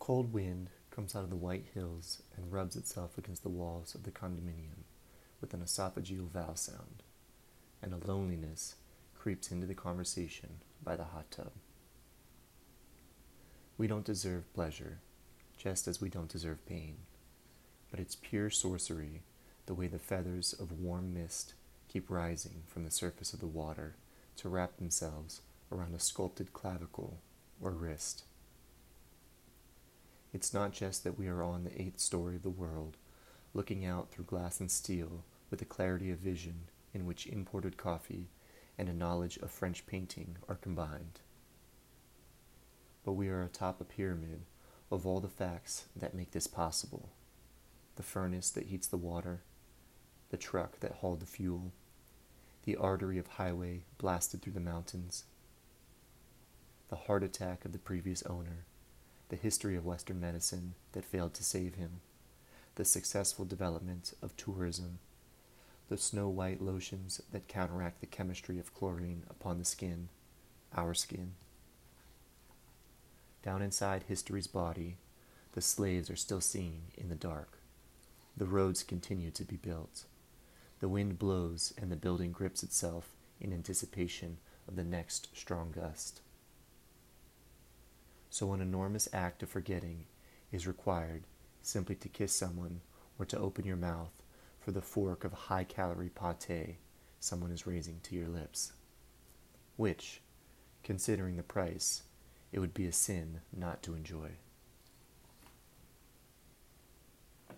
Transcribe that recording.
cold wind comes out of the white hills and rubs itself against the walls of the condominium with an esophageal vowel sound, and a loneliness creeps into the conversation by the hot tub. We don't deserve pleasure, just as we don't deserve pain, but it's pure sorcery the way the feathers of warm mist keep rising from the surface of the water to wrap themselves around a sculpted clavicle or wrist. It's not just that we are on the eighth story of the world, looking out through glass and steel with a clarity of vision in which imported coffee and a knowledge of French painting are combined. But we are atop a pyramid of all the facts that make this possible the furnace that heats the water, the truck that hauled the fuel, the artery of highway blasted through the mountains, the heart attack of the previous owner, the history of Western medicine that failed to save him, the successful development of tourism, the snow white lotions that counteract the chemistry of chlorine upon the skin, our skin. Down inside history's body, the slaves are still seeing in the dark. The roads continue to be built. The wind blows and the building grips itself in anticipation of the next strong gust. So, an enormous act of forgetting is required simply to kiss someone or to open your mouth for the fork of high calorie pate someone is raising to your lips. Which, considering the price, it would be a sin not to enjoy.